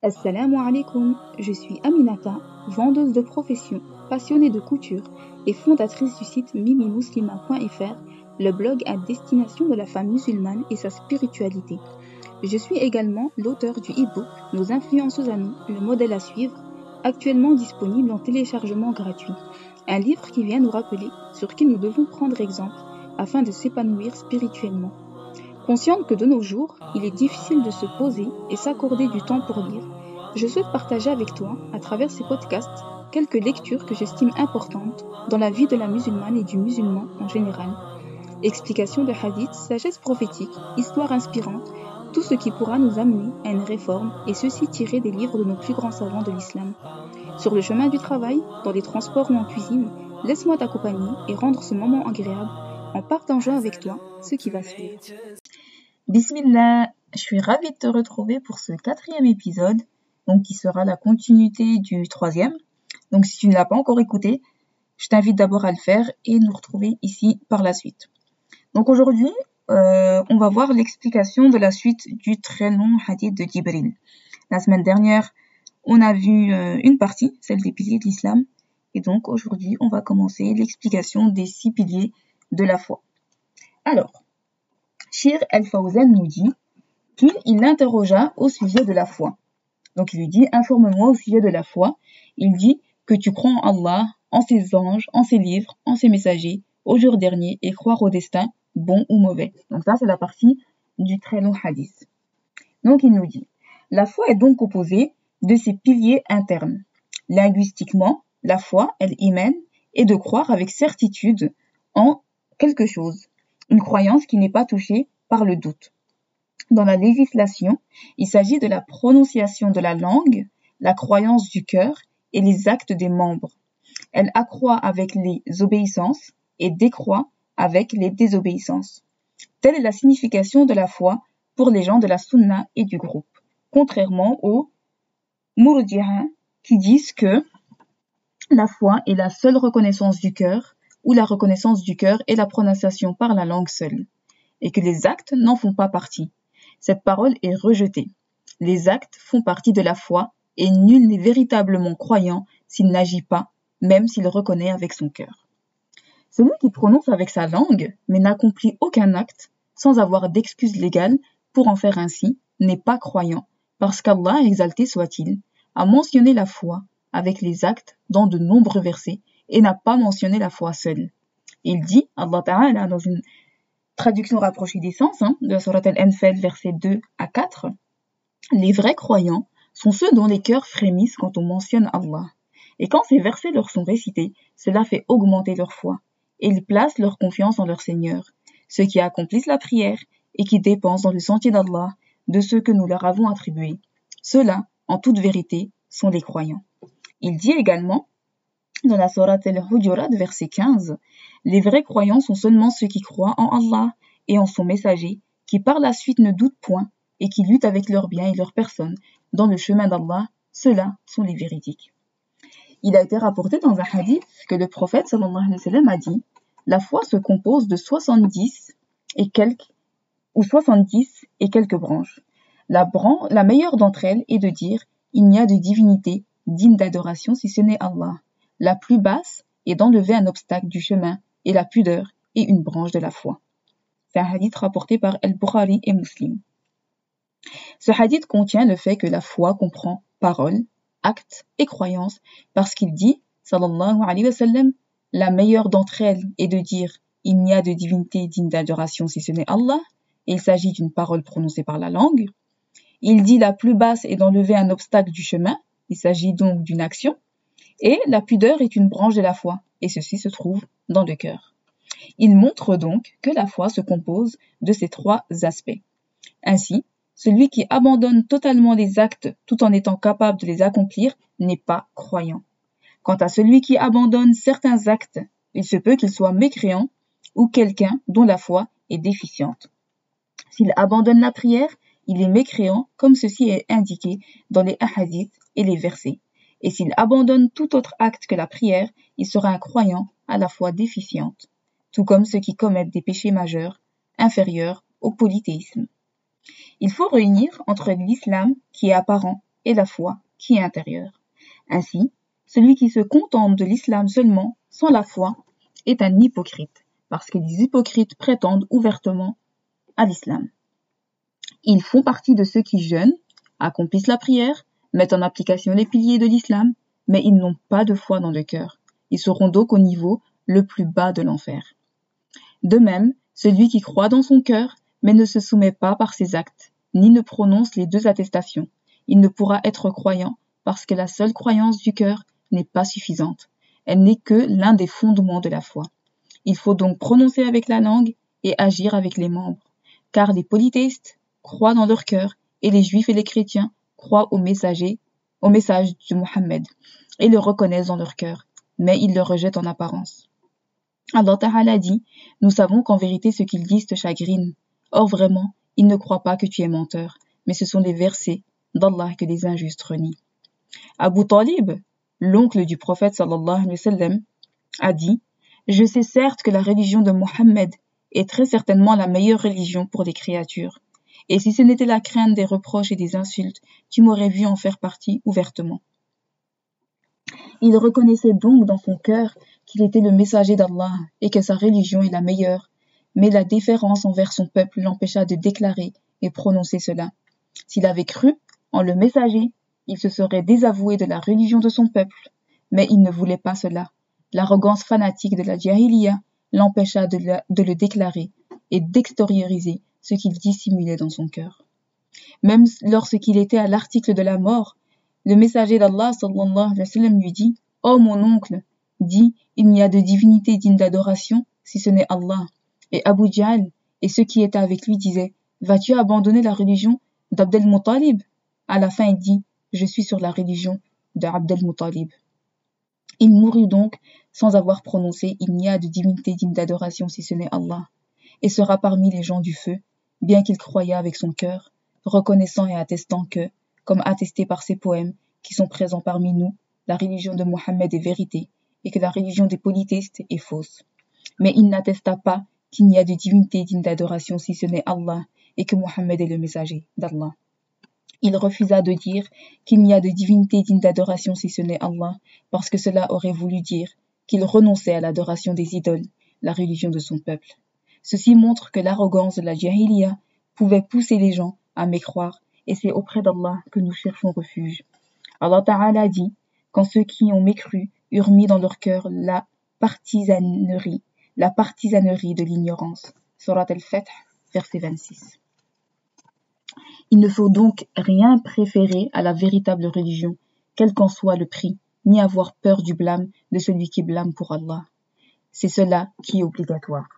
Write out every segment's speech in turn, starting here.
Assalamu alaikum, je suis Aminata, vendeuse de profession, passionnée de couture et fondatrice du site mimimuslima.fr, le blog à destination de la femme musulmane et sa spiritualité. Je suis également l'auteur du e-book Nos influences aux amis, le modèle à suivre, actuellement disponible en téléchargement gratuit. Un livre qui vient nous rappeler sur qui nous devons prendre exemple afin de s'épanouir spirituellement. Consciente que de nos jours, il est difficile de se poser et s'accorder du temps pour lire, je souhaite partager avec toi, à travers ces podcasts, quelques lectures que j'estime importantes dans la vie de la musulmane et du musulman en général. Explications de hadiths, sagesse prophétique, histoire inspirante, tout ce qui pourra nous amener à une réforme et ceci tiré des livres de nos plus grands savants de l'islam. Sur le chemin du travail, dans les transports ou en cuisine, laisse-moi t'accompagner et rendre ce moment agréable en partageant avec toi ce qui va suivre. Bismillah, je suis ravie de te retrouver pour ce quatrième épisode, donc qui sera la continuité du troisième. Donc si tu ne l'as pas encore écouté, je t'invite d'abord à le faire et nous retrouver ici par la suite. Donc aujourd'hui, euh, on va voir l'explication de la suite du très long hadith de Jibril. La semaine dernière, on a vu euh, une partie, celle des piliers de l'islam, et donc aujourd'hui, on va commencer l'explication des six piliers de la foi. Alors, Shir el-Fawzan nous dit qu'il l'interrogea au sujet de la foi. Donc il lui dit, informe-moi au sujet de la foi. Il dit que tu crois en Allah, en ses anges, en ses livres, en ses messagers, au jour dernier et croire au destin, bon ou mauvais. Donc ça, c'est la partie du très long hadith. Donc il nous dit, la foi est donc composée de ses piliers internes. Linguistiquement, la foi, elle y mène, est de croire avec certitude en quelque chose une croyance qui n'est pas touchée par le doute. Dans la législation, il s'agit de la prononciation de la langue, la croyance du cœur et les actes des membres. Elle accroît avec les obéissances et décroît avec les désobéissances. Telle est la signification de la foi pour les gens de la sunna et du groupe, contrairement aux Murji'in qui disent que la foi est la seule reconnaissance du cœur ou la reconnaissance du cœur et la prononciation par la langue seule, et que les actes n'en font pas partie. Cette parole est rejetée. Les actes font partie de la foi, et nul n'est véritablement croyant s'il n'agit pas, même s'il reconnaît avec son cœur. Celui qui prononce avec sa langue, mais n'accomplit aucun acte, sans avoir d'excuse légale pour en faire ainsi, n'est pas croyant, parce qu'Allah, exalté soit-il, a mentionné la foi avec les actes dans de nombreux versets et n'a pas mentionné la foi seule. Il dit, Allah Ta'ala, dans une traduction rapprochée des sens, hein, de la Surat al-Anfal, versets 2 à 4, les vrais croyants sont ceux dont les cœurs frémissent quand on mentionne Allah. Et quand ces versets leur sont récités, cela fait augmenter leur foi, et ils placent leur confiance en leur Seigneur, ceux qui accomplissent la prière et qui dépensent dans le sentier d'Allah de ceux que nous leur avons attribués. Ceux-là, en toute vérité, sont les croyants. Il dit également dans la Sourate al-Hujurat, verset 15, les vrais croyants sont seulement ceux qui croient en Allah et en son messager, qui par la suite ne doutent point et qui luttent avec leurs biens et leurs personnes dans le chemin d'Allah, ceux-là sont les véridiques. Il a été rapporté dans un hadith que le prophète sallallahu alayhi wa sallam a dit La foi se compose de 70 et quelques ou 70 et quelques branches. La, la meilleure d'entre elles est de dire Il n'y a de divinité digne d'adoration si ce n'est Allah. La plus basse est d'enlever un obstacle du chemin et la pudeur est une branche de la foi. C'est un hadith rapporté par El-Bukhari et Muslim. Ce hadith contient le fait que la foi comprend parole, acte et croyance parce qu'il dit, sallallahu alayhi wa sallam, la meilleure d'entre elles est de dire il n'y a de divinité digne d'adoration si ce n'est Allah, et il s'agit d'une parole prononcée par la langue. Il dit la plus basse est d'enlever un obstacle du chemin, il s'agit donc d'une action. Et la pudeur est une branche de la foi, et ceci se trouve dans le cœur. Il montre donc que la foi se compose de ces trois aspects. Ainsi, celui qui abandonne totalement les actes tout en étant capable de les accomplir n'est pas croyant. Quant à celui qui abandonne certains actes, il se peut qu'il soit mécréant ou quelqu'un dont la foi est déficiente. S'il abandonne la prière, il est mécréant comme ceci est indiqué dans les hadiths et les versets et s'il abandonne tout autre acte que la prière, il sera un croyant à la fois déficiente, tout comme ceux qui commettent des péchés majeurs, inférieurs au polythéisme. Il faut réunir entre l'islam qui est apparent et la foi qui est intérieure. Ainsi, celui qui se contente de l'islam seulement, sans la foi, est un hypocrite, parce que les hypocrites prétendent ouvertement à l'islam. Ils font partie de ceux qui jeûnent, accomplissent la prière, mettent en application les piliers de l'islam, mais ils n'ont pas de foi dans le cœur. Ils seront donc au niveau le plus bas de l'enfer. De même, celui qui croit dans son cœur, mais ne se soumet pas par ses actes, ni ne prononce les deux attestations, il ne pourra être croyant parce que la seule croyance du cœur n'est pas suffisante. Elle n'est que l'un des fondements de la foi. Il faut donc prononcer avec la langue et agir avec les membres, car les polythéistes croient dans leur cœur et les juifs et les chrétiens croient au messager, au message de Mohammed et le reconnaissent dans leur cœur, mais ils le rejettent en apparence. Allah Ta'ala dit, nous savons qu'en vérité ce qu'ils disent te chagrine. Or vraiment, ils ne croient pas que tu es menteur, mais ce sont des versets d'Allah que des injustes renient. Abu Talib, l'oncle du prophète sallallahu alayhi wa sallam, a dit Je sais certes que la religion de Mohammed est très certainement la meilleure religion pour les créatures. Et si ce n'était la crainte des reproches et des insultes, tu m'aurais vu en faire partie ouvertement. Il reconnaissait donc dans son cœur qu'il était le messager d'Allah et que sa religion est la meilleure, mais la déférence envers son peuple l'empêcha de déclarer et prononcer cela. S'il avait cru en le messager, il se serait désavoué de la religion de son peuple, mais il ne voulait pas cela. L'arrogance fanatique de la Jahiliya l'empêcha de, le déclarer et d'extérioriser ce qu'il dissimulait dans son cœur. Même lorsqu'il était à l'article de la mort, le messager d'Allah sallallahu alayhi wa sallam lui dit Oh mon oncle, dit Il n'y a de divinité digne d'adoration si ce n'est Allah. Et Abu Jahl et ceux qui étaient avec lui disaient Vas-tu abandonner la religion d'Abdel Muttalib? À la fin, il dit Je suis sur la religion d'Abdel Muttalib. Il mourut donc sans avoir prononcé Il n'y a de divinité digne d'adoration si ce n'est Allah, et sera parmi les gens du feu, bien qu'il croyât avec son cœur, reconnaissant et attestant que, comme attesté par ces poèmes qui sont présents parmi nous, la religion de Mohammed est vérité et que la religion des polythéistes est fausse. Mais il n'attesta pas qu'il n'y a de divinité digne d'adoration si ce n'est Allah et que Mohammed est le messager d'Allah. Il refusa de dire qu'il n'y a de divinité digne d'adoration si ce n'est Allah, parce que cela aurait voulu dire qu'il renonçait à l'adoration des idoles, la religion de son peuple. Ceci montre que l'arrogance de la Jahiliya pouvait pousser les gens à mécroire et c'est auprès d'Allah que nous cherchons refuge. Allah Ta'ala dit, quand ceux qui ont mécru eurent mis dans leur cœur la partisanerie, la partisanerie de l'ignorance. Surat al-Fath, verset 26. Il ne faut donc rien préférer à la véritable religion, quel qu'en soit le prix, ni avoir peur du blâme de celui qui blâme pour Allah. C'est cela qui est obligatoire.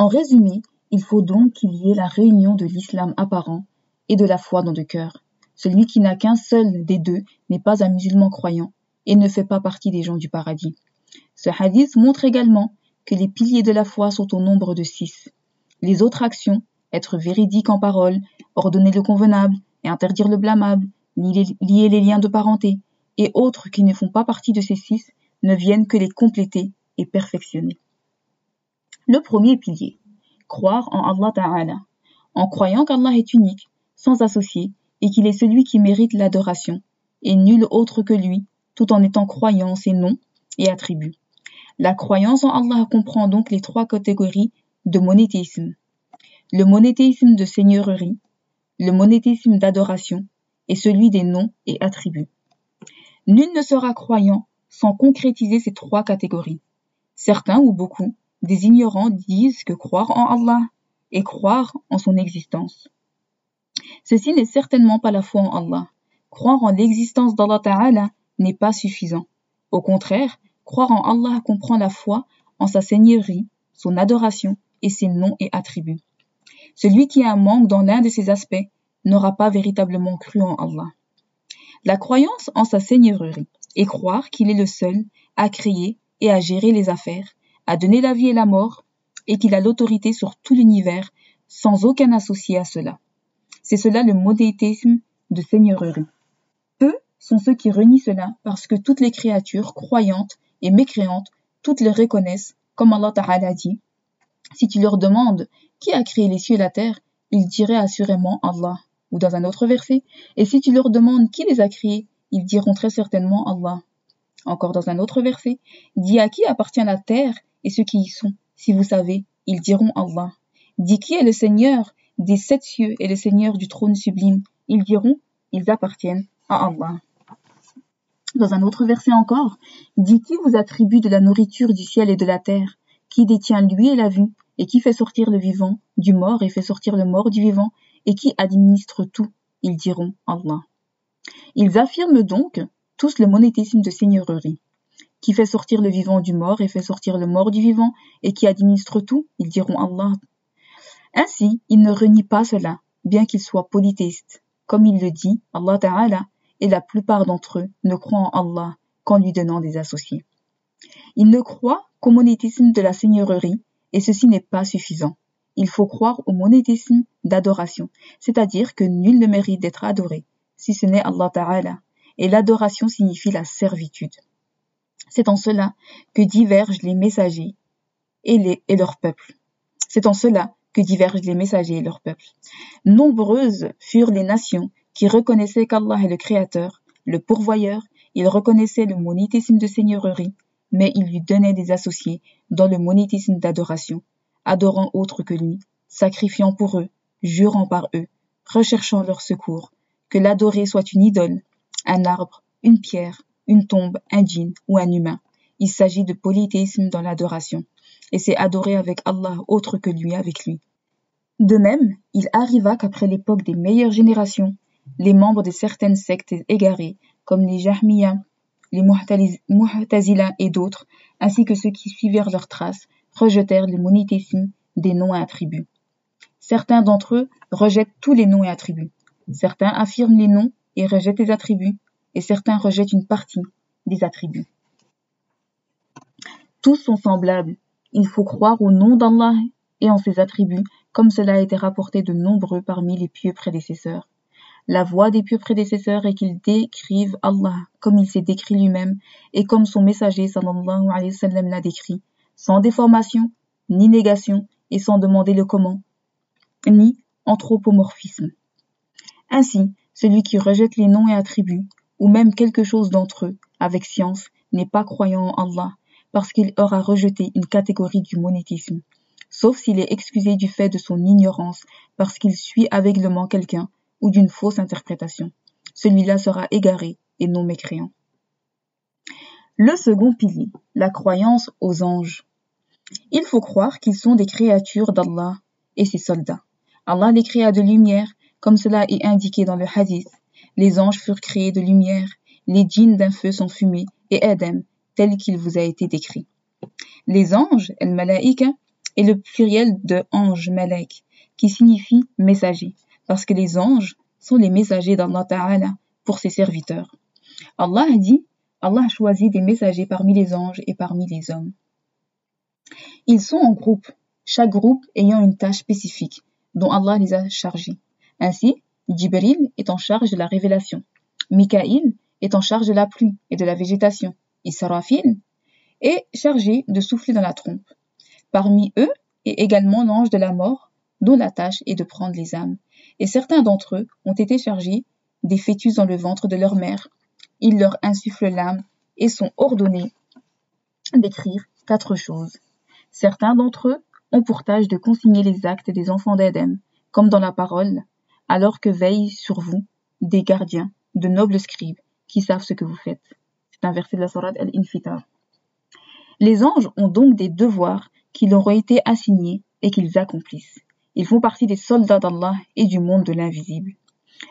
En résumé, il faut donc qu'il y ait la réunion de l'islam apparent et de la foi dans le cœur. Celui qui n'a qu'un seul des deux n'est pas un musulman croyant et ne fait pas partie des gens du paradis. Ce hadith montre également que les piliers de la foi sont au nombre de six. Les autres actions, être véridique en parole, ordonner le convenable et interdire le blâmable, lier les liens de parenté, et autres qui ne font pas partie de ces six, ne viennent que les compléter et perfectionner. Le premier pilier, croire en Allah Ta'ala. En croyant qu'Allah est unique, sans associé, et qu'il est celui qui mérite l'adoration, et nul autre que lui, tout en étant croyant ses noms et attributs. La croyance en Allah comprend donc les trois catégories de monothéisme. Le monothéisme de seigneurie, le monothéisme d'adoration et celui des noms et attributs. Nul ne sera croyant sans concrétiser ces trois catégories. Certains ou beaucoup des ignorants disent que croire en Allah est croire en son existence. Ceci n'est certainement pas la foi en Allah. Croire en l'existence d'Allah Ta'ala n'est pas suffisant. Au contraire, croire en Allah comprend la foi en sa seigneurie, son adoration et ses noms et attributs. Celui qui a un manque dans l'un de ces aspects n'aura pas véritablement cru en Allah. La croyance en sa seigneurie est croire qu'il est le seul à créer et à gérer les affaires, à donner la vie et la mort, et qu'il a l'autorité sur tout l'univers sans aucun associé à cela. C'est cela le modéisme de seigneurie. Peu sont ceux qui renient cela parce que toutes les créatures croyantes et mécréantes, toutes les reconnaissent, comme Allah Ta'ala dit. Si tu leur demandes qui a créé les cieux et la terre, ils diraient assurément Allah. Ou dans un autre verset, et si tu leur demandes qui les a créés, ils diront très certainement Allah. Encore dans un autre verset, dis à qui appartient la terre et ceux qui y sont. Si vous savez, ils diront Allah. Dis qui est le Seigneur des sept cieux et le Seigneur du trône sublime. Ils diront, ils appartiennent à Allah. Dans un autre verset encore, dis qui vous attribue de la nourriture du ciel et de la terre, qui détient lui et la vue, et qui fait sortir le vivant du mort et fait sortir le mort du vivant, et qui administre tout. Ils diront Allah. Ils affirment donc tous le monétisme de seigneurie, qui fait sortir le vivant du mort et fait sortir le mort du vivant, et qui administre tout. Ils diront Allah. Ainsi, ils ne renient pas cela, bien qu'ils soient polythéistes. Comme il le dit, Allah Ta'ala, et la plupart d'entre eux ne croient en Allah qu'en lui donnant des associés. Ils ne croient qu'au monétisme de la seigneurie, et ceci n'est pas suffisant. Il faut croire au monétisme d'adoration, c'est-à-dire que nul ne mérite d'être adoré, si ce n'est Allah Ta'ala, et l'adoration signifie la servitude. C'est en cela que divergent les messagers et, les, et leur peuple. C'est en cela que divergent les messagers et leur peuple. Nombreuses furent les nations qui reconnaissaient qu'Allah est le Créateur, le pourvoyeur, ils reconnaissaient le monétisme de seigneurie, mais ils lui donnaient des associés dans le monétisme d'adoration, adorant autre que lui, sacrifiant pour eux, jurant par eux, recherchant leur secours, que l'adoré soit une idole, un arbre, une pierre, une tombe, un djinn ou un humain. Il s'agit de polythéisme dans l'adoration, et c'est adorer avec Allah autre que lui avec lui. De même, il arriva qu'après l'époque des meilleures générations, les membres de certaines sectes égarées, comme les Jahmiya, les Mu'tazila et d'autres, ainsi que ceux qui suivirent leurs traces, rejetèrent le monétisme des noms et attributs. Certains d'entre eux rejettent tous les noms et attributs. Certains affirment les noms et rejettent les attributs, et certains rejettent une partie des attributs. Tous sont semblables. Il faut croire au nom d'Allah et en ses attributs, comme cela a été rapporté de nombreux parmi les pieux prédécesseurs. La voix des pieux prédécesseurs est qu'ils décrivent Allah comme il s'est décrit lui-même et comme son messager sallallahu alayhi wa sallam l'a décrit, sans déformation, ni négation et sans demander le comment, ni anthropomorphisme. Ainsi, celui qui rejette les noms et attributs, ou même quelque chose d'entre eux, avec science, n'est pas croyant en Allah, parce qu'il aura rejeté une catégorie du monétisme, sauf s'il est excusé du fait de son ignorance, parce qu'il suit aveuglement quelqu'un, ou d'une fausse interprétation. Celui-là sera égaré et non mécréant. Le second pilier, la croyance aux anges. Il faut croire qu'ils sont des créatures d'Allah et ses soldats. Allah les créa de lumière, comme cela est indiqué dans le hadith. Les anges furent créés de lumière, les djinns d'un feu sont fumés, et Adam, tel qu'il vous a été décrit. Les anges, el malaika, est le pluriel de ange malak, qui signifie messager parce que les anges sont les messagers d'Allah Ta'ala pour ses serviteurs. Allah a dit, Allah a choisi des messagers parmi les anges et parmi les hommes. Ils sont en groupe, chaque groupe ayant une tâche spécifique dont Allah les a chargés. Ainsi, Jibril est en charge de la révélation, Mikaïl est en charge de la pluie et de la végétation, Israfil est chargé de souffler dans la trompe. Parmi eux est également l'ange de la mort, dont la tâche est de prendre les âmes et certains d'entre eux ont été chargés des fœtus dans le ventre de leur mère. Ils leur insufflent l'âme et sont ordonnés d'écrire quatre choses. Certains d'entre eux ont pour tâche de consigner les actes des enfants d'Adam, comme dans la parole, alors que veillent sur vous des gardiens, de nobles scribes, qui savent ce que vous faites. C'est un verset de la Sourate Al-Infitar. Les anges ont donc des devoirs qui leur ont été assignés et qu'ils accomplissent. Ils font partie des soldats d'Allah et du monde de l'invisible.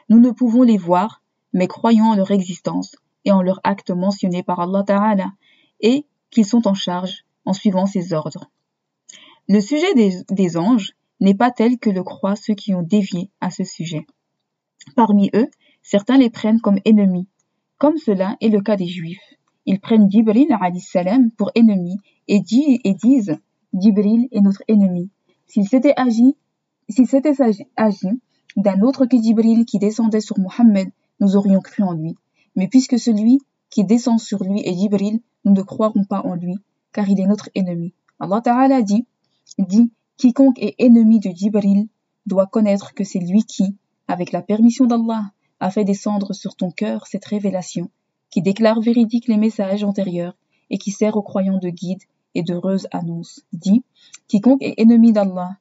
Nous ne pouvons les voir, mais croyons en leur existence et en leurs actes mentionnés par Allah Ta'ala et qu'ils sont en charge en suivant ses ordres. Le sujet des, des anges n'est pas tel que le croient ceux qui ont dévié à ce sujet. Parmi eux, certains les prennent comme ennemis, comme cela est le cas des Juifs. Ils prennent Jibril salam pour ennemi et, disent Jibril est notre ennemi. S'il s'était agi s'il s'était agi d'un autre que Jibril qui descendait sur Mohammed, nous aurions cru en lui. Mais puisque celui qui descend sur lui est Jibril, nous ne croirons pas en lui, car il est notre ennemi. Allah Ta'ala dit, dit, quiconque est ennemi de Jibril doit connaître que c'est lui qui, avec la permission d'Allah, a fait descendre sur ton cœur cette révélation, qui déclare véridique les messages antérieurs et qui sert aux croyants de guide et d'heureuse annonce. Dit, quiconque est ennemi d'Allah,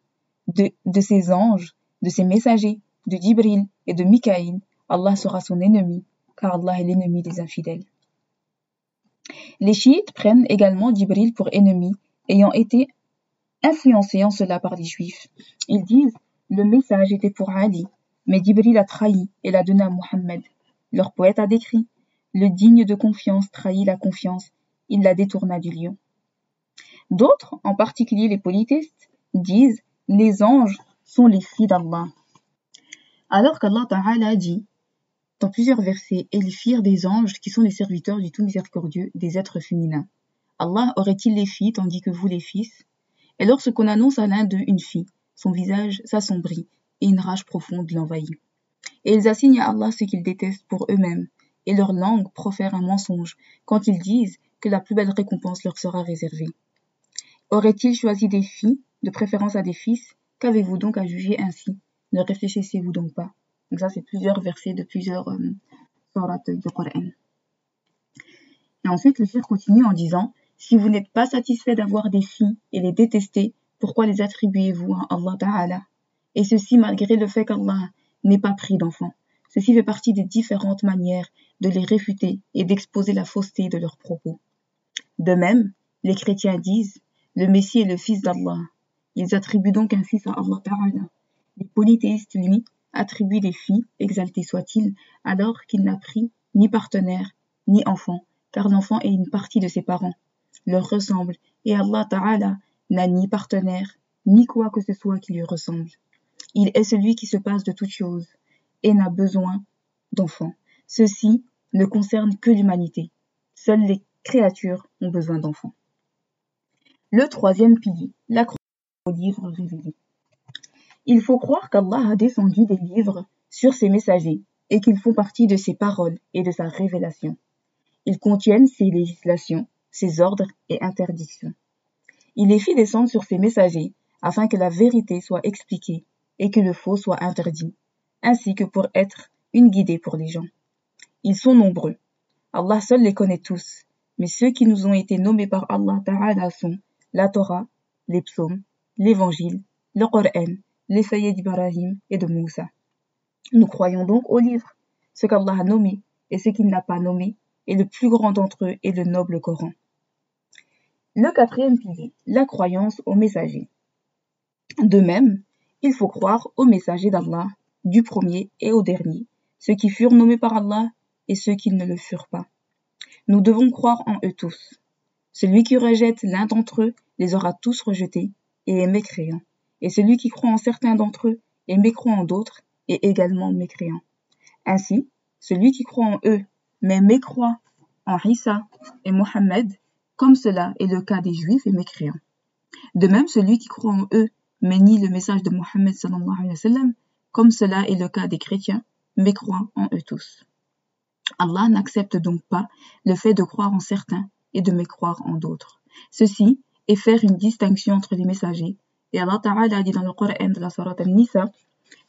de, ses anges, de ses messagers, de Jibril et de Mikaïl, Allah sera son ennemi, car Allah est l'ennemi des infidèles. Les chiites prennent également Jibril pour ennemi, ayant été influencés en cela par les juifs. Ils disent, le message était pour Ali, mais Jibril a trahi et l'a donné à Mohammed. Leur poète a décrit, le digne de confiance trahit la confiance, il la détourna du lion. D'autres, en particulier les polythéistes, disent, les anges sont les filles d'Allah. Alors qu'Allah Ta'ala dit, dans plusieurs versets, et les firent des anges qui sont les serviteurs du tout miséricordieux, des êtres féminins. Allah aurait-il les filles tandis que vous les fils? Et lorsqu'on annonce à l'un d'eux une fille, son visage s'assombrit et une rage profonde l'envahit. Et ils assignent à Allah ce qu'ils détestent pour eux-mêmes, et leur langue profère un mensonge quand ils disent que la plus belle récompense leur sera réservée. Aurait-il choisi des filles, de préférence à des fils? Qu'avez-vous donc à juger ainsi? Ne réfléchissez-vous donc pas donc ça, c'est plusieurs versets de plusieurs euh, du Coran. Et ensuite, le shir continue en disant, si vous n'êtes pas satisfait d'avoir des filles et les détester, pourquoi les attribuez-vous à Allah Ta'ala? Et ceci malgré le fait qu'Allah n'ait pas pris d'enfants. Ceci fait partie des différentes manières de les réfuter et d'exposer la fausseté de leurs propos. De même, les chrétiens disent, le Messie est le fils d'Allah. Ils attribuent donc un fils à Allah Ta'ala. Les polythéistes, lui, attribue des filles, exalté soit-il, alors qu'il n'a pris ni partenaire, ni enfant, car l'enfant est une partie de ses parents, leur ressemble, et Allah Ta'ala n'a ni partenaire, ni quoi que ce soit qui lui ressemble. Il est celui qui se passe de toutes choses, et n'a besoin d'enfants. Ceci ne concerne que l'humanité. Seules les créatures ont besoin d'enfants. Le troisième pilier, la croix au livre révélé. Il faut croire qu'Allah a descendu des livres sur ses messagers et qu'ils font partie de ses paroles et de sa révélation. Ils contiennent ses législations, ses ordres et interdictions. Il les fit descendre sur ses messagers afin que la vérité soit expliquée et que le faux soit interdit, ainsi que pour être une guidée pour les gens. Ils sont nombreux. Allah seul les connaît tous, mais ceux qui nous ont été nommés par Allah Ta'ala sont la Torah, les psaumes, l'évangile, le Coran, l'essayé d'Ibrahim et de Moussa. Nous croyons donc au livre, ce qu'Allah a nommé et ce qu'il n'a pas nommé, et le plus grand d'entre eux est le noble Coran. Le quatrième pilier, la croyance aux messagers. De même, il faut croire aux messagers d'Allah, du premier et au dernier, ceux qui furent nommés par Allah et ceux qui ne le furent pas. Nous devons croire en eux tous. Celui qui rejette l'un d'entre eux les aura tous rejetés et est mécréant et celui qui croit en certains d'entre eux et mécroit en d'autres est également mécréant. Ainsi, celui qui croit en eux, mais mécroit en Issa et Mohammed, comme cela est le cas des Juifs, est mécréant. De même, celui qui croit en eux, mais nie le message de Mohammed comme cela est le cas des chrétiens, mécroit en eux tous. Allah n'accepte donc pas le fait de croire en certains et de mécroire en d'autres. Ceci est faire une distinction entre les messagers et Allah Ta'ala dit dans le Coran de la Surat Al-Nisa,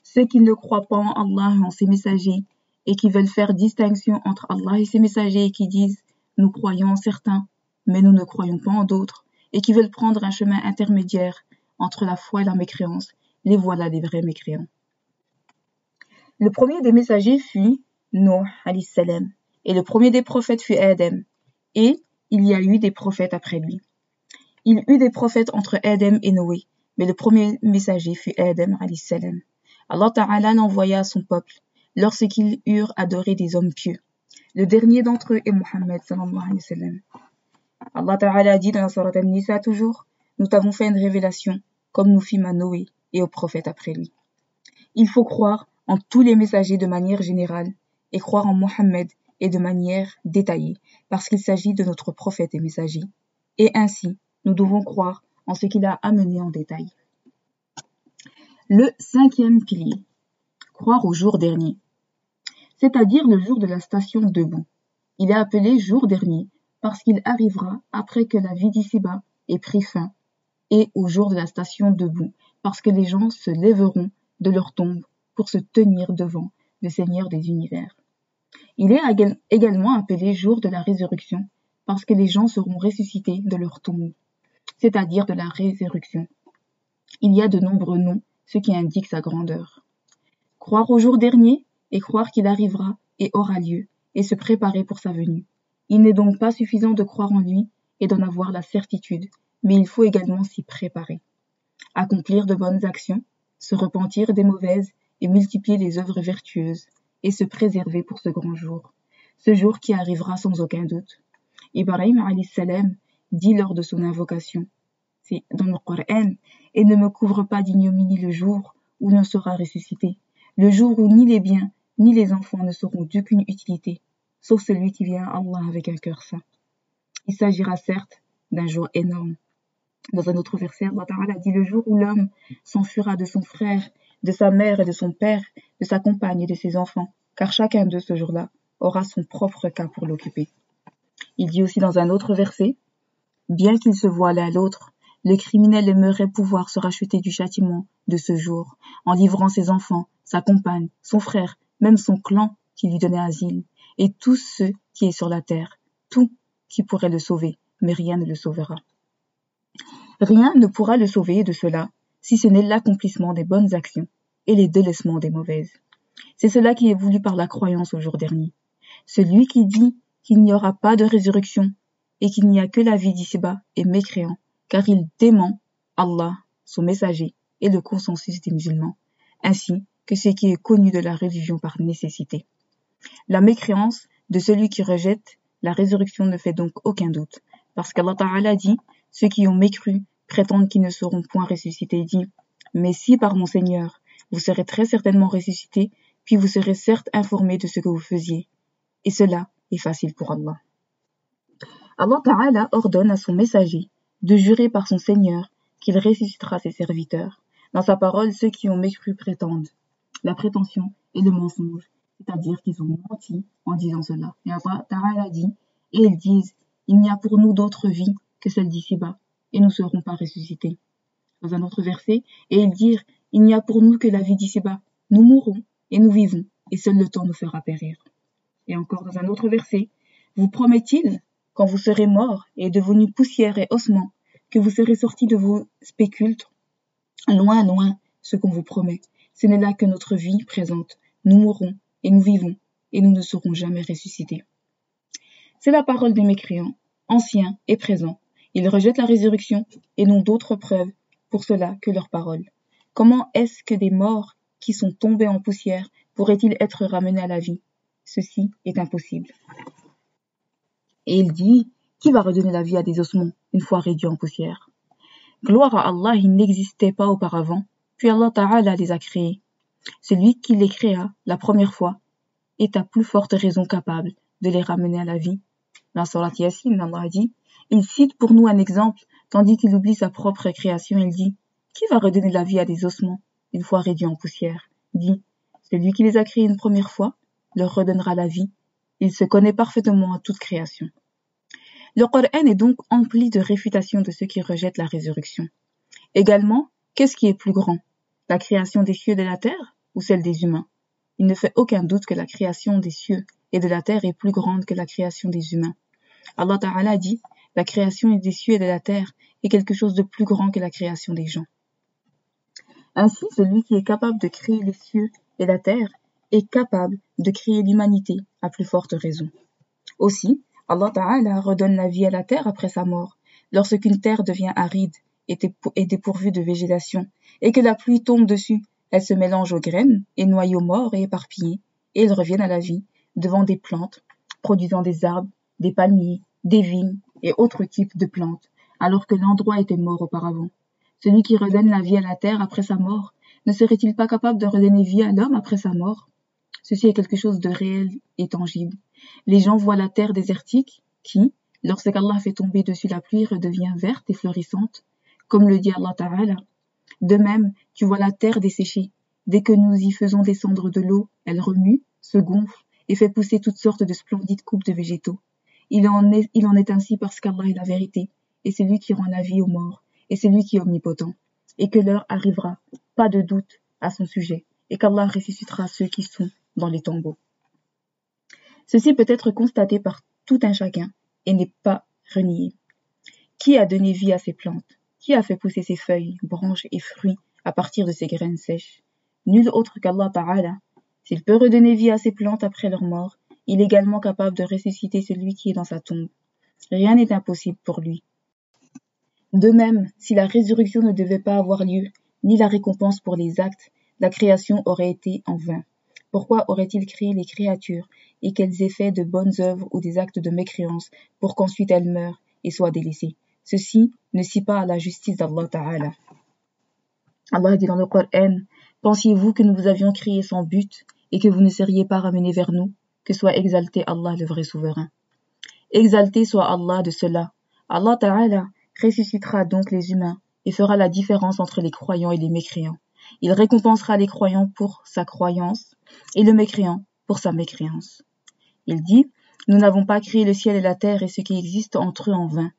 ceux qui ne croient pas en Allah et en ses messagers et qui veulent faire distinction entre Allah et ses messagers et qui disent nous croyons en certains, mais nous ne croyons pas en d'autres, et qui veulent prendre un chemin intermédiaire entre la foi et la mécréance, les voilà des vrais mécréants. Le premier des messagers fut Nuh, salam, et le premier des prophètes fut Adam, et il y a eu des prophètes après lui. Il y eut des prophètes entre Adam et Noé, mais le premier messager fut Adam salam. Allah Ta'ala l'envoya à son peuple lorsqu'ils eurent adoré des hommes pieux. Le dernier d'entre eux est Mohammed Allah Ta'ala dit dans la Surat An-Nisa toujours, nous t'avons fait une révélation comme nous fîmes à Noé et aux prophètes après lui. Il faut croire en tous les messagers de manière générale et croire en Mohammed et de manière détaillée parce qu'il s'agit de notre prophète et messager. Et ainsi, nous devons croire en ce qu'il a amené en détail. Le cinquième pilier, croire au jour dernier, c'est-à-dire le jour de la station debout. Il est appelé jour dernier parce qu'il arrivera après que la vie d'ici-bas ait pris fin, et au jour de la station debout, parce que les gens se lèveront de leur tombe pour se tenir devant le Seigneur des univers. Il est également appelé jour de la résurrection parce que les gens seront ressuscités de leur tombe, c'est-à-dire de la résurrection. Il y a de nombreux noms, ce qui indique sa grandeur. Croire au jour dernier et croire qu'il arrivera et aura lieu, et se préparer pour sa venue. Il n'est donc pas suffisant de croire en lui et d'en avoir la certitude, mais il faut également s'y préparer. Accomplir de bonnes actions, se repentir des mauvaises et multiplier les œuvres vertueuses, et se préserver pour ce grand jour, ce jour qui arrivera sans aucun doute. Ibrahim salam dit lors de son invocation, c'est dans le Coran, et ne me couvre pas d'ignominie le jour où l'on sera ressuscité, le jour où ni les biens ni les enfants ne seront d'aucune utilité, sauf celui qui vient à Allah avec un cœur saint. Il s'agira certes d'un jour énorme. Dans un autre verset, Allah Ta'ala dit le jour où l'homme s'enfuira de son frère, de sa mère et de son père, de sa compagne et de ses enfants, car chacun d'eux ce jour-là aura son propre cas pour l'occuper. Il dit aussi dans un autre verset, bien qu'ils se voient l'un l'autre, le criminel aimerait pouvoir se racheter du châtiment de ce jour, en livrant ses enfants, sa compagne, son frère, même son clan qui lui donnait asile, et tous ceux qui est sur la terre, tout qui pourrait le sauver, mais rien ne le sauvera. Rien ne pourra le sauver de cela, si ce n'est l'accomplissement des bonnes actions et les délaissements des mauvaises. C'est cela qui est voulu par la croyance au jour dernier. Celui qui dit qu'il n'y aura pas de résurrection et qu'il n'y a que la vie d'ici-bas est mécréant, car il dément Allah, son messager, et le consensus des musulmans, ainsi que ce qui est connu de la religion par nécessité. La mécréance de celui qui rejette la résurrection ne fait donc aucun doute, parce qu'Allah Ta'ala dit, ceux qui ont mécru prétendent qu'ils ne seront point ressuscités, dit, mais si par mon Seigneur, vous serez très certainement ressuscités, puis vous serez certes informés de ce que vous faisiez. Et cela est facile pour Allah. Allah Ta'ala ordonne à son messager de jurer par son Seigneur qu'il ressuscitera ses serviteurs. Dans sa parole, ceux qui ont mécru prétendent la prétention et le mensonge, c'est-à-dire qu'ils ont menti en disant cela. Et Allah Ta'ala dit, et ils disent, il n'y a pour nous d'autre vie que celle d'ici-bas, et nous ne serons pas ressuscités. Dans un autre verset, et ils dirent, il n'y a pour nous que la vie d'ici-bas, nous mourrons et nous vivons, et seul le temps nous fera périr. Et encore dans un autre verset, vous promet-il, quand vous serez morts et devenus poussière et ossements, que vous serez sortis de vos spécultes, loin, loin, ce qu'on vous promet, ce n'est là que notre vie présente. Nous mourrons et nous vivons et nous ne serons jamais ressuscités. C'est la parole des mécréants, anciens et présents. Ils rejettent la résurrection et n'ont d'autres preuves pour cela que leur parole. Comment est-ce que des morts qui sont tombés en poussière pourraient-ils être ramenés à la vie? Ceci est impossible. Et il dit, qui va redonner la vie à des ossements une fois réduits en poussière? Gloire à Allah, il n'existait pas auparavant puis Allah Ta'ala les a créés. Celui qui les créa la première fois est à plus forte raison capable de les ramener à la vie. Dans Surat Yasin, Allah dit, il cite pour nous un exemple, tandis qu'il oublie sa propre création, il dit, qui va redonner la vie à des ossements, une fois réduits en poussière? Dit, celui qui les a créés une première fois, leur redonnera la vie. Il se connaît parfaitement à toute création. Le Coran est donc empli de réfutations de ceux qui rejettent la résurrection. Également, qu'est-ce qui est plus grand? La création des cieux et de la terre ou celle des humains? Il ne fait aucun doute que la création des cieux et de la terre est plus grande que la création des humains. Allah Ta'ala dit, la création des cieux et de la terre est quelque chose de plus grand que la création des gens. Ainsi, celui qui est capable de créer les cieux et la terre est capable de créer l'humanité à plus forte raison. Aussi, Allah Ta'ala redonne la vie à la terre après sa mort, lorsqu'une terre devient aride est dépourvue de végétation, et que la pluie tombe dessus, elle se mélange aux graines et noyaux morts et éparpillés, et ils reviennent à la vie, devant des plantes, produisant des arbres, des palmiers, des vignes et autres types de plantes, alors que l'endroit était mort auparavant. Celui qui redonne la vie à la terre après sa mort, ne serait-il pas capable de redonner vie à l'homme après sa mort? Ceci est quelque chose de réel et tangible. Les gens voient la terre désertique, qui, lorsqu'Allah fait tomber dessus la pluie, redevient verte et florissante, comme le dit Allah Ta'ala. De même, tu vois la terre desséchée. Dès que nous y faisons descendre de l'eau, elle remue, se gonfle et fait pousser toutes sortes de splendides coupes de végétaux. Il en est, il en est ainsi parce qu'Allah est la vérité, et c'est lui qui rend la vie aux morts, et c'est lui qui est omnipotent, et que l'heure arrivera, pas de doute à son sujet, et qu'Allah ressuscitera ceux qui sont dans les tombeaux. Ceci peut être constaté par tout un chacun et n'est pas renié. Qui a donné vie à ces plantes? Qui a fait pousser ces feuilles, branches et fruits à partir de ces graines sèches? Nul autre qu'Allah Ta'ala. S'il peut redonner vie à ces plantes après leur mort, il est également capable de ressusciter celui qui est dans sa tombe. Rien n'est impossible pour lui. De même, si la résurrection ne devait pas avoir lieu, ni la récompense pour les actes, la création aurait été en vain. Pourquoi aurait-il créé les créatures et qu'elles aient fait de bonnes œuvres ou des actes de mécréance pour qu'ensuite elles meurent et soient délaissées? Ceci ne scie pas à la justice d'Allah Ta'ala. Allah dit dans le Coran Pensiez-vous que nous vous avions créé sans but et que vous ne seriez pas ramenés vers nous Que soit exalté Allah le vrai souverain. Exalté soit Allah de cela. Allah Ta'ala ressuscitera donc les humains et fera la différence entre les croyants et les mécréants. Il récompensera les croyants pour sa croyance et le mécréant pour sa mécréance. Il dit, Nous n'avons pas créé le ciel et la terre et ce qui existe entre eux en vain.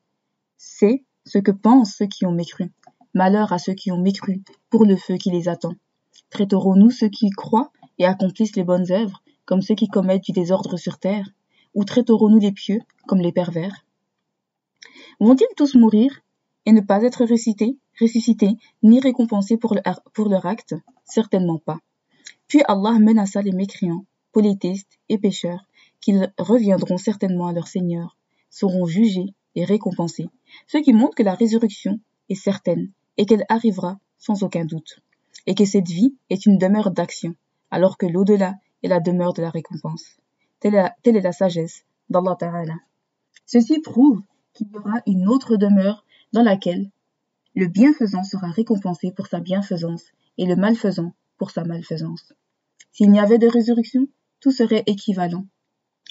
C'est ce que pensent ceux qui ont mécru. Malheur à ceux qui ont mécru pour le feu qui les attend. Traiterons-nous ceux qui croient et accomplissent les bonnes œuvres comme ceux qui commettent du désordre sur terre? Ou traiterons-nous les pieux comme les pervers? Vont-ils tous mourir et ne pas être ressuscités, ressuscités ni récompensés pour, leur acte? Certainement pas. Puis Allah menaça les mécréants, polythéistes et pécheurs, qu'ils reviendront certainement à leur Seigneur, seront jugés et récompensés, ce qui montre que la résurrection est certaine et qu'elle arrivera sans aucun doute, et que cette vie est une demeure d'action, alors que l'au-delà est la demeure de la récompense. Telle est la, sagesse d'Allah Ta'ala. Ceci prouve qu'il y aura une autre demeure dans laquelle le bienfaisant sera récompensé pour sa bienfaisance et le malfaisant pour sa malfaisance. S'il n'y avait de résurrection, tout serait équivalent.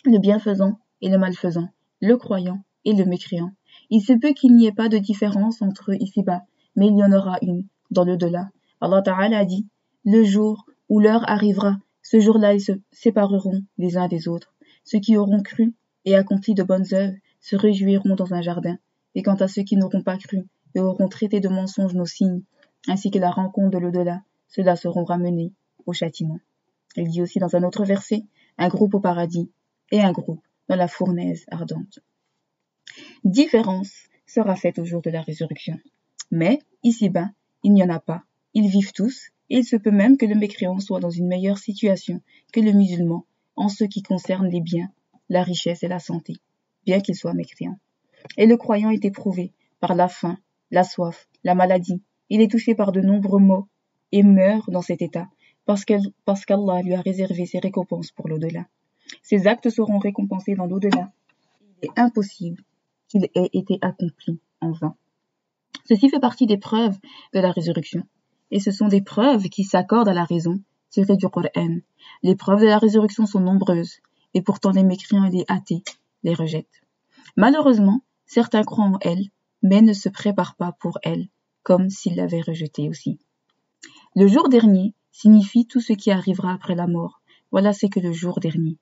Le bienfaisant et le malfaisant, le croyant et le mécréant. Il se peut qu'il n'y ait pas de différence entre eux ici-bas, mais il y en aura une dans le delà. Allah Ta'ala a dit, le jour où l'heure arrivera, ce jour-là ils se sépareront les uns des autres. Ceux qui auront cru et accompli de bonnes œuvres se réjouiront dans un jardin. Et quant à ceux qui n'auront pas cru et auront traité de mensonges nos signes, ainsi que la rencontre de l'au-delà, ceux-là seront ramenés au châtiment. Il dit aussi dans un autre verset, un groupe au paradis et un groupe dans la fournaise ardente. Différence sera faite au jour de la résurrection. Mais, ici-bas, il n'y en a pas. Ils vivent tous, et il se peut même que le mécréant soit dans une meilleure situation que le musulman en ce qui concerne les biens, la richesse et la santé, bien qu'il soit mécréant. Et le croyant est éprouvé par la faim, la soif, la maladie. Il est touché par de nombreux maux et meurt dans cet état parce qu'Allah lui a réservé ses récompenses pour l'au-delà. Ses actes seront récompensés dans l'au-delà. Il est impossible qu'il ait été accompli en vain. Ceci fait partie des preuves de la résurrection. Et ce sont des preuves qui s'accordent à la raison tirée du Coran. Les preuves de la résurrection sont nombreuses, et pourtant les mécréants et les athées les rejettent. Malheureusement, certains croient en elles, mais ne se préparent pas pour elles, comme s'ils l'avaient rejetée aussi. Le jour dernier signifie tout ce qui arrivera après la mort. Voilà c'est que le jour dernier.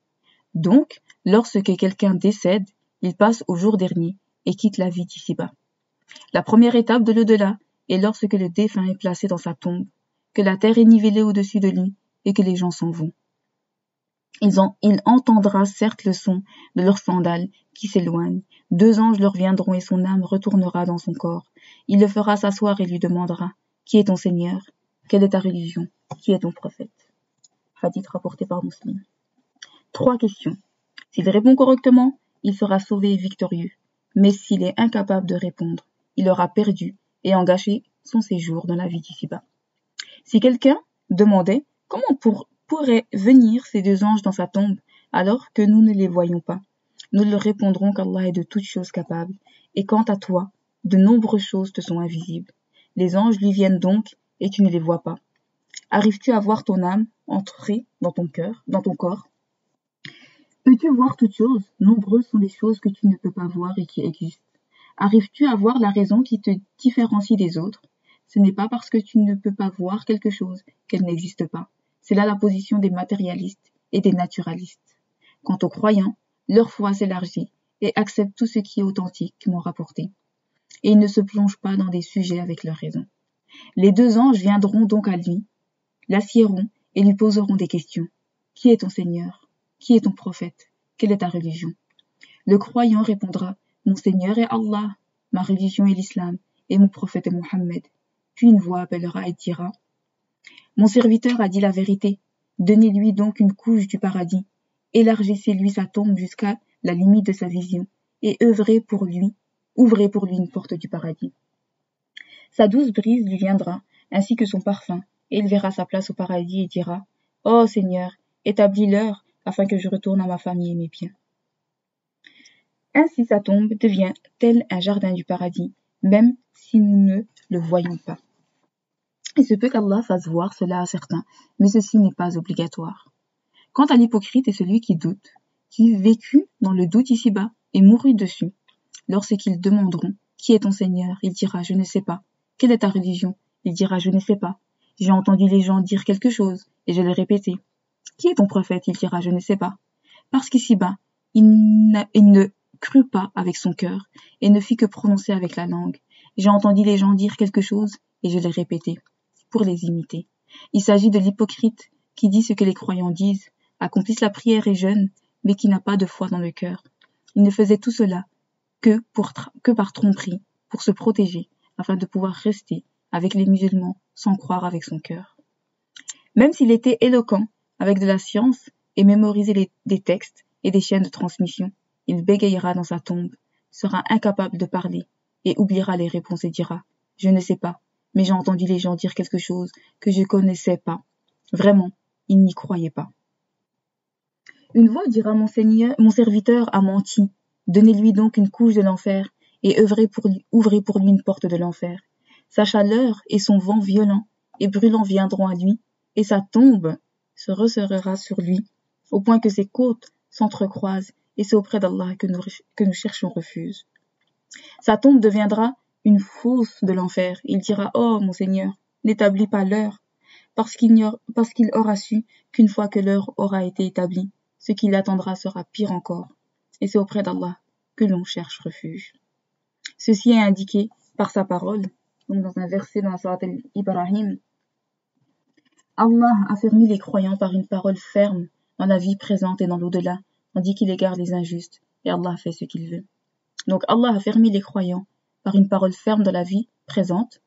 Donc, lorsque quelqu'un décède, il passe au jour dernier et quitte la vie d'ici-bas. La première étape de l'au-delà est lorsque le défunt est placé dans sa tombe, que la terre est nivelée au-dessus de lui et que les gens s'en vont. Il, entendra certes le son de leurs sandales qui s'éloignent. Deux anges leur viendront et son âme retournera dans son corps. Il le fera s'asseoir et lui demandera Qui est ton Seigneur? Quelle est ta religion? Qui est ton prophète? Hadith rapporté par Muslim. Trois questions. S'il répond correctement, il sera sauvé et victorieux. Mais s'il est incapable de répondre, il aura perdu et engagé son séjour dans la vie d'ici-bas. Si quelqu'un demandait comment pourraient venir ces deux anges dans sa tombe alors que nous ne les voyons pas, nous leur répondrons qu'Allah est de toutes choses capable, et quant à toi, de nombreuses choses te sont invisibles. Les anges lui viennent donc, et tu ne les vois pas. Arrives-tu à voir ton âme entrer dans ton cœur, dans ton corps? Peux-tu voir toutes choses? Nombreuses sont les choses que tu ne peux pas voir et qui existent. Arrives-tu à voir la raison qui te différencie des autres? Ce n'est pas parce que tu ne peux pas voir quelque chose qu'elle n'existe pas. C'est là la position des matérialistes et des naturalistes. Quant aux croyants, leur foi s'élargit et accepte tout ce qui est authentique m'ont rapporté. Et ils ne se plongent pas dans des sujets avec leur raison. Les deux anges viendront donc à lui, l'assieront et lui poseront des questions. Qui est ton Seigneur? Qui est ton prophète? Quelle est ta religion? Le croyant répondra Mon Seigneur est Allah, ma religion est l'islam, et mon prophète est Mohammed. Puis une voix appellera et dira Mon serviteur a dit la vérité. Donnez-lui donc une couche du paradis. Élargissez-lui sa tombe jusqu'à la limite de sa vision, et œuvrez pour lui, ouvrez pour lui une porte du paradis. Sa douce brise lui viendra, ainsi que son parfum, et il verra sa place au paradis et dira Ô oh, Seigneur, établis l'heure afin que je retourne à ma famille et mes biens. Ainsi sa tombe devient tel un jardin du paradis, même si nous ne le voyons pas. Il se peut qu'Allah fasse voir cela à certains, mais ceci n'est pas obligatoire. Quant à l'hypocrite et celui qui doute, qui vécut dans le doute ici-bas et mourut dessus, lorsqu'ils demanderont Qui est ton Seigneur? Il dira Je ne sais pas. Quelle est ta religion? Il dira Je ne sais pas. J'ai entendu les gens dire quelque chose, et je l'ai répété. Qui est ton prophète? Il dira Je ne sais pas. Parce qu'ici-bas, il, ne crut pas avec son cœur, et ne fit que prononcer avec la langue. J'ai entendu les gens dire quelque chose, et je l'ai répété, pour les imiter. Il s'agit de l'hypocrite qui dit ce que les croyants disent, accomplissent la prière et jeûne, mais qui n'a pas de foi dans le cœur. Il ne faisait tout cela que, par tromperie, pour se protéger, afin de pouvoir rester avec les musulmans sans croire avec son cœur. Même s'il était éloquent avec de la science et mémorisait des textes et des chaînes de transmission, il bégayera dans sa tombe, sera incapable de parler et oubliera les réponses et dira Je ne sais pas, mais j'ai entendu les gens dire quelque chose que je connaissais pas. Vraiment, il n'y croyait pas. Une voix dira Mon mon serviteur a menti. Donnez-lui donc une couche de l'enfer et ouvrez pour lui une porte de l'enfer. Sa chaleur et son vent violent et brûlant viendront à lui, et sa tombe se resserrera sur lui, au point que ses côtes s'entrecroisent, et c'est auprès d'Allah que nous, cherchons refuge. Sa tombe deviendra une fosse de l'enfer. Il dira Oh, mon Seigneur, n'établis pas l'heure, parce qu'il aura su qu'une fois que l'heure aura été établie, ce qui l'attendra sera pire encore. Et c'est auprès d'Allah que l'on cherche refuge. Ceci est indiqué par sa parole, donc dans un verset dans la Surat Ibrahim. Allah a fermé les croyants par une parole ferme dans la vie présente et dans l'au-delà, tandis qu'il égare les injustes, et Allah fait ce qu'il veut. Donc Allah a fermé les croyants par une parole ferme dans la vie présente,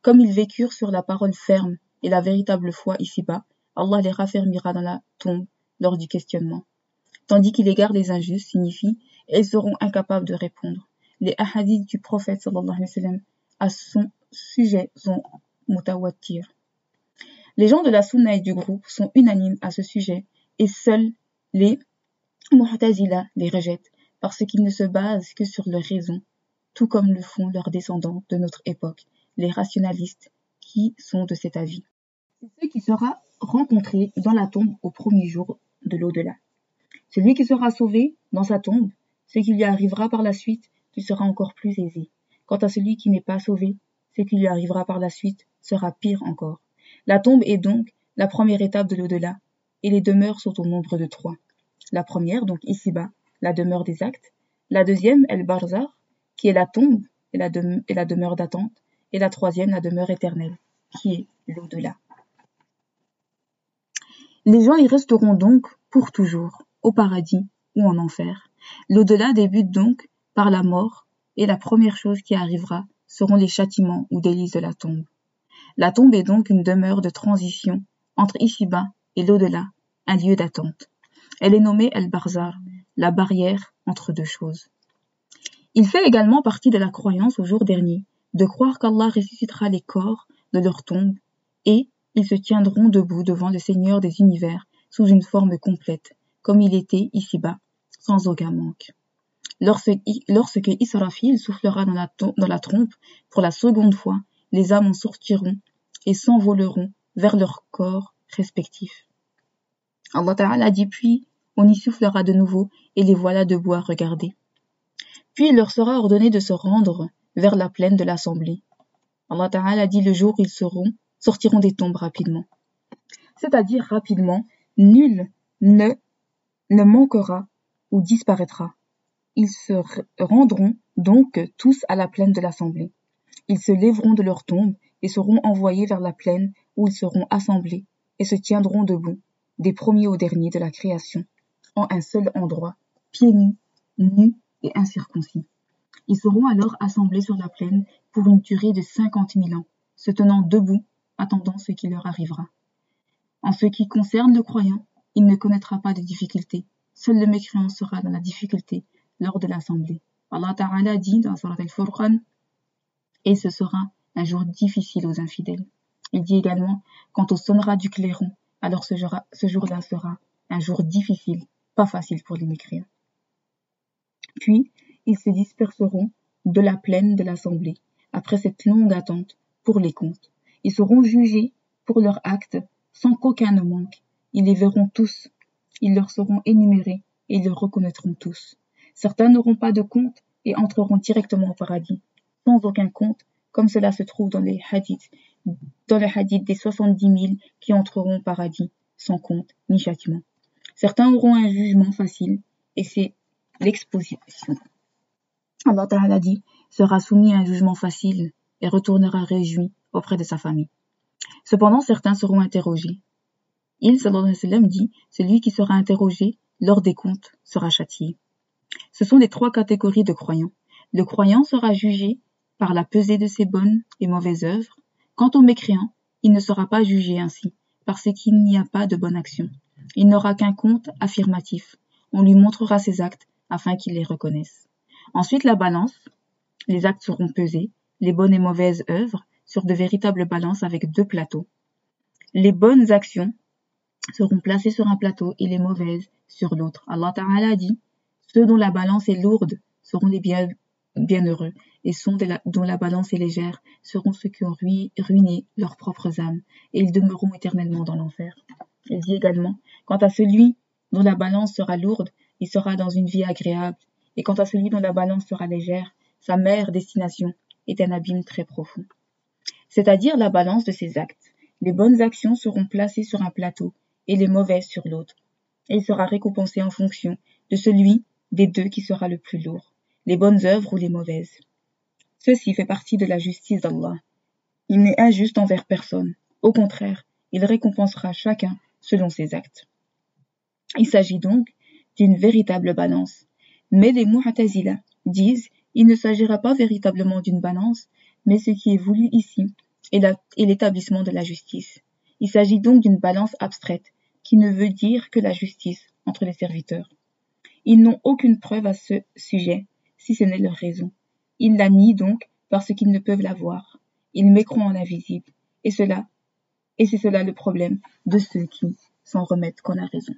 comme ils vécurent sur la parole ferme et la véritable foi ici-bas, Allah les raffermira dans la tombe lors du questionnement. Tandis qu'il égare les injustes signifie ils seront incapables de répondre. Les ahadiths du prophète sallallahu à son sujet sont mutawatir. Les gens de la sunna et du groupe sont unanimes à ce sujet et seuls les mu'tazila les rejettent parce qu'ils ne se basent que sur leur raison, tout comme le font leurs descendants de notre époque, les rationalistes qui sont de cet avis. C'est ce qui sera rencontré dans la tombe au premier jour de l'au-delà. Celui qui sera sauvé dans sa tombe, ce qui lui arrivera par la suite lui sera encore plus aisé. Quant à celui qui n'est pas sauvé, ce qui lui arrivera par la suite sera pire encore. La tombe est donc la première étape de l'au-delà, et les demeures sont au nombre de trois. La première, donc ici-bas, la demeure des actes. La deuxième, El Barzar, qui est la tombe et la, et la demeure d'attente. Et la troisième, la demeure éternelle, qui est l'au-delà. Les gens y resteront donc pour toujours, au paradis ou en enfer. L'au-delà débute donc par la mort, et la première chose qui arrivera seront les châtiments ou délices de la tombe. La tombe est donc une demeure de transition entre ici-bas et l'au-delà, un lieu d'attente. Elle est nommée El-Barzar, la barrière entre deux choses. Il fait également partie de la croyance au jour dernier, de croire qu'Allah ressuscitera les corps de leur tombe et ils se tiendront debout devant le Seigneur des univers sous une forme complète, comme il était ici-bas, sans aucun manque. Lorsque, lorsque Israfil soufflera dans la trompe pour la seconde fois, les âmes en sortiront et s'envoleront vers leurs corps respectifs. Allah Ta'ala dit puis, on y soufflera de nouveau et les voilà debout à regarder. Puis il leur sera ordonné de se rendre vers la plaine de l'assemblée. Allah Ta'ala dit le jour ils seront, sortiront des tombes rapidement. C'est-à-dire rapidement, nul ne, ne manquera ou disparaîtra. Ils se rendront donc tous à la plaine de l'assemblée. Ils se lèveront de leur tombe et seront envoyés vers la plaine où ils seront assemblés et se tiendront debout, des premiers aux derniers de la création, en un seul endroit, pieds nus, nus et incirconcis. Ils seront alors assemblés sur la plaine pour une durée de cinquante mille ans, se tenant debout, attendant ce qui leur arrivera. En ce qui concerne le croyant, il ne connaîtra pas de difficulté. Seul le mécréant sera dans la difficulté lors de l'assemblée. Allah Ta'ala dit dans Surat al-Furqan, et ce sera un jour difficile aux infidèles. Il dit également, quand on sonnera du clairon, alors ce jour-là sera un jour difficile, pas facile pour les mécréants. Puis, ils se disperseront de la plaine de l'assemblée, après cette longue attente, pour les comptes. Ils seront jugés pour leurs actes, sans qu'aucun ne manque. Ils les verront tous, ils leur seront énumérés, et ils les reconnaîtront tous. Certains n'auront pas de compte et entreront directement au paradis, sans aucun compte, comme cela se trouve dans les hadiths, dans les hadiths des soixante-dix mille qui entreront au paradis, sans compte ni châtiment. Certains auront un jugement facile, et c'est l'exposition. Allah Ta'ala dit, sera soumis à un jugement facile et retournera réjoui auprès de sa famille. Cependant, certains seront interrogés. Il, sallallahu alayhi wa dit, celui qui sera interrogé lors des comptes sera châtié. Ce sont les trois catégories de croyants. Le croyant sera jugé par la pesée de ses bonnes et mauvaises œuvres. Quant au mécréant, il ne sera pas jugé ainsi, parce qu'il n'y a pas de bonne action. Il n'aura qu'un compte affirmatif. On lui montrera ses actes afin qu'il les reconnaisse. Ensuite, la balance. Les actes seront pesés, les bonnes et mauvaises œuvres, sur de véritables balances avec deux plateaux. Les bonnes actions seront placées sur un plateau et les mauvaises sur l'autre. Allah Ta'ala dit ceux dont la balance est lourde seront les bienheureux, et ceux dont la balance est légère seront ceux qui ont ruiné leurs propres âmes, et ils demeureront éternellement dans l'enfer. Il dit également, quant à celui dont la balance sera lourde, il sera dans une vie agréable, et quant à celui dont la balance sera légère, sa mère destination est un abîme très profond. C'est-à-dire la balance de ses actes. Les bonnes actions seront placées sur un plateau, et les mauvaises sur l'autre. Et il sera récompensé en fonction de celui des deux qui sera le plus lourd, les bonnes œuvres ou les mauvaises. Ceci fait partie de la justice d'Allah. Il n'est injuste envers personne. Au contraire, il récompensera chacun selon ses actes. Il s'agit donc d'une véritable balance. Mais les Mu'tazila disent il ne s'agira pas véritablement d'une balance, mais ce qui est voulu ici est l'établissement de la justice. Il s'agit donc d'une balance abstraite, qui ne veut dire que la justice entre les serviteurs. Ils n'ont aucune preuve à ce sujet, si ce n'est leur raison. Ils la nient donc parce qu'ils ne peuvent la voir. Ils mécroient en l'invisible. Et cela, et c'est cela le problème de ceux qui s'en remettent qu'en a raison.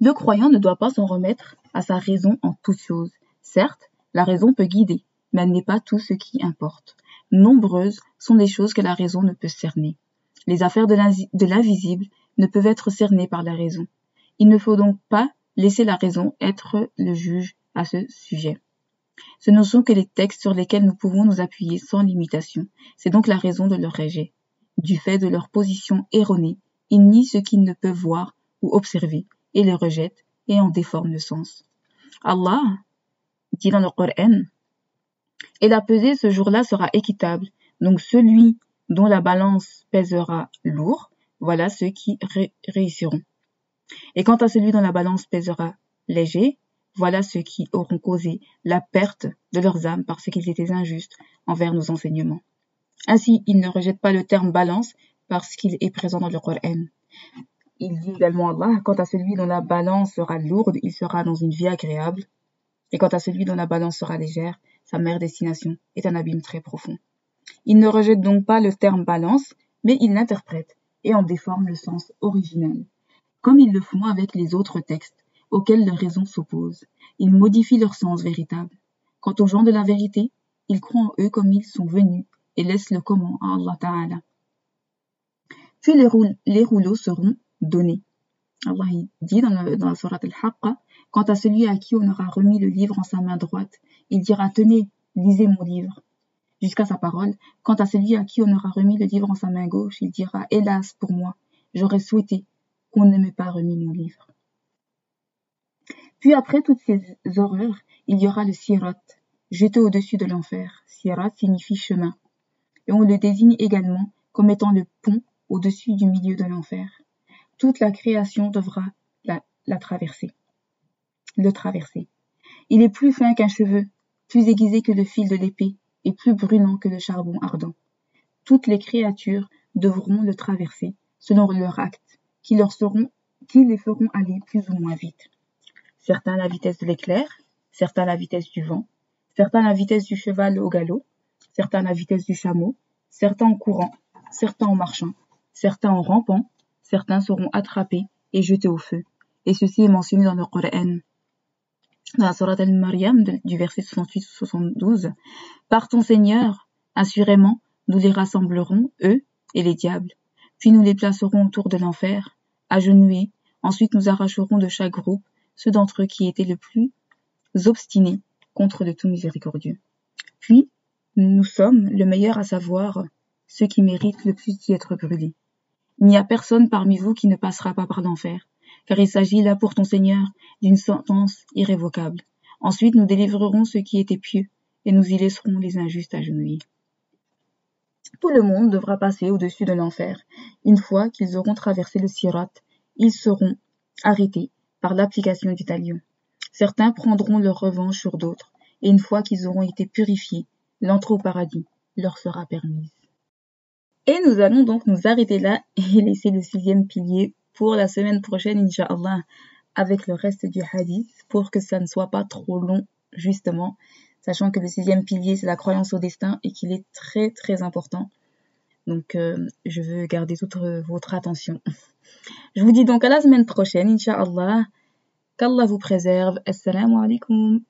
Le croyant ne doit pas s'en remettre à sa raison en toutes choses. Certes, la raison peut guider, mais elle n'est pas tout ce qui importe. Nombreuses sont les choses que la raison ne peut cerner. Les affaires de l'invisible ne peuvent être cernées par la raison. Il ne faut donc pas Laissez la raison être le juge à ce sujet. Ce ne sont que les textes sur lesquels nous pouvons nous appuyer sans limitation. C'est donc la raison de leur rejet. Du fait de leur position erronée, ils nient ce qu'ils ne peuvent voir ou observer et les rejettent et en déforment le sens. Allah dit dans le Coran Et la pesée ce jour-là sera équitable. Donc celui dont la balance pèsera lourd, voilà ceux qui réussiront. Et quant à celui dont la balance pèsera léger, voilà ceux qui auront causé la perte de leurs âmes parce qu'ils étaient injustes envers nos enseignements. Ainsi, ils ne rejettent pas le terme balance parce qu'il est présent dans le Coran. Il dit également Allah, quant à celui dont la balance sera lourde, il sera dans une vie agréable. Et quant à celui dont la balance sera légère, sa mère destination est un abîme très profond. Il ne rejette donc pas le terme balance, mais il l'interprète et en déforme le sens originel comme ils le font avec les autres textes auxquels leur raison s'oppose. Ils modifient leur sens véritable. Quant aux gens de la vérité, ils croient en eux comme ils sont venus et laissent le comment à Allah Ta'ala. Puis les, rouleaux seront donnés. Allah dit dans, la Surat Al-Haqqa, quant à celui à qui on aura remis le livre en sa main droite, il dira Tenez, lisez mon livre. Jusqu'à sa parole, quant à celui à qui on aura remis le livre en sa main gauche, il dira Hélas pour moi, j'aurais souhaité qu'on ne m'ait pas remis mon livre. Puis après toutes ces horreurs, il y aura le sirat, jeté au-dessus de l'enfer. Sirat signifie chemin. Et on le désigne également comme étant le pont au-dessus du milieu de l'enfer. Toute la création devra la, traverser. Le traverser. Il est plus fin qu'un cheveu, plus aiguisé que le fil de l'épée, et plus brûlant que le charbon ardent. Toutes les créatures devront le traverser, selon leurs actes, qui leur seront, qui les feront aller plus ou moins vite. Certains à la vitesse de l'éclair, certains à la vitesse du vent, certains à la vitesse du cheval au galop, certains à la vitesse du chameau, certains en courant, certains en marchant, certains en rampant, certains seront attrapés et jetés au feu. Et ceci est mentionné dans le Coran. Dans la Surat al-Maryam, du verset 68-72, Par ton Seigneur, assurément, nous les rassemblerons, eux et les diables, puis nous les placerons autour de l'enfer, agenouillés, ensuite nous arracherons de chaque groupe ceux d'entre eux qui étaient le plus obstinés contre le tout miséricordieux. Puis, nous sommes le meilleur à savoir ceux qui méritent le plus d'y être brûlés. Il n'y a personne parmi vous qui ne passera pas par l'enfer, car il s'agit là pour ton Seigneur d'une sentence irrévocable. Ensuite nous délivrerons ceux qui étaient pieux, et nous y laisserons les injustes agenouillés. Tout le monde devra passer au-dessus de l'enfer. Une fois qu'ils auront traversé le sirat, ils seront arrêtés par l'application du talion. Certains prendront leur revanche sur d'autres, et une fois qu'ils auront été purifiés, l'entrée au paradis leur sera permise. Et nous allons donc nous arrêter là et laisser le sixième pilier pour la semaine prochaine, Inch'Allah, avec le reste du hadith, pour que ça ne soit pas trop long, justement, sachant que le sixième pilier, c'est la croyance au destin et qu'il est très très important. Donc, euh, je veux garder toute votre attention. Je vous dis donc à la semaine prochaine, Inch'Allah. Qu'Allah vous préserve. Assalamu alaikum.